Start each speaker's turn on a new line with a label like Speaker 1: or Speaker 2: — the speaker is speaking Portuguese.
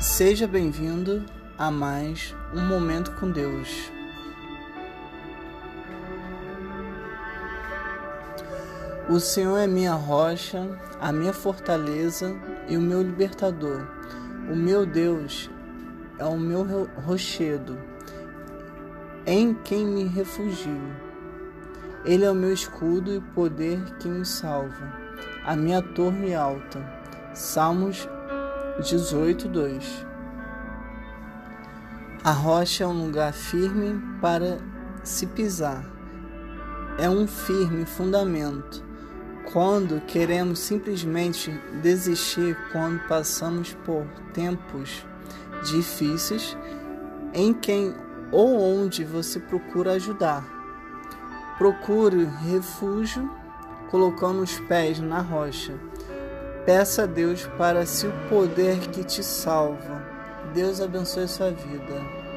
Speaker 1: Seja bem-vindo a mais um momento com Deus. O Senhor é minha rocha, a minha fortaleza e o meu libertador. O meu Deus é o meu rochedo, em quem me refugio. Ele é o meu escudo e poder que me salva, a minha torre alta. Salmos 18, 2 A rocha é um lugar firme para se pisar. É um firme fundamento. Quando queremos simplesmente desistir, quando passamos por tempos difíceis, em quem ou onde você procura ajudar. Procure refúgio colocando os pés na rocha Peça a Deus para se o poder que te salva. Deus abençoe sua vida.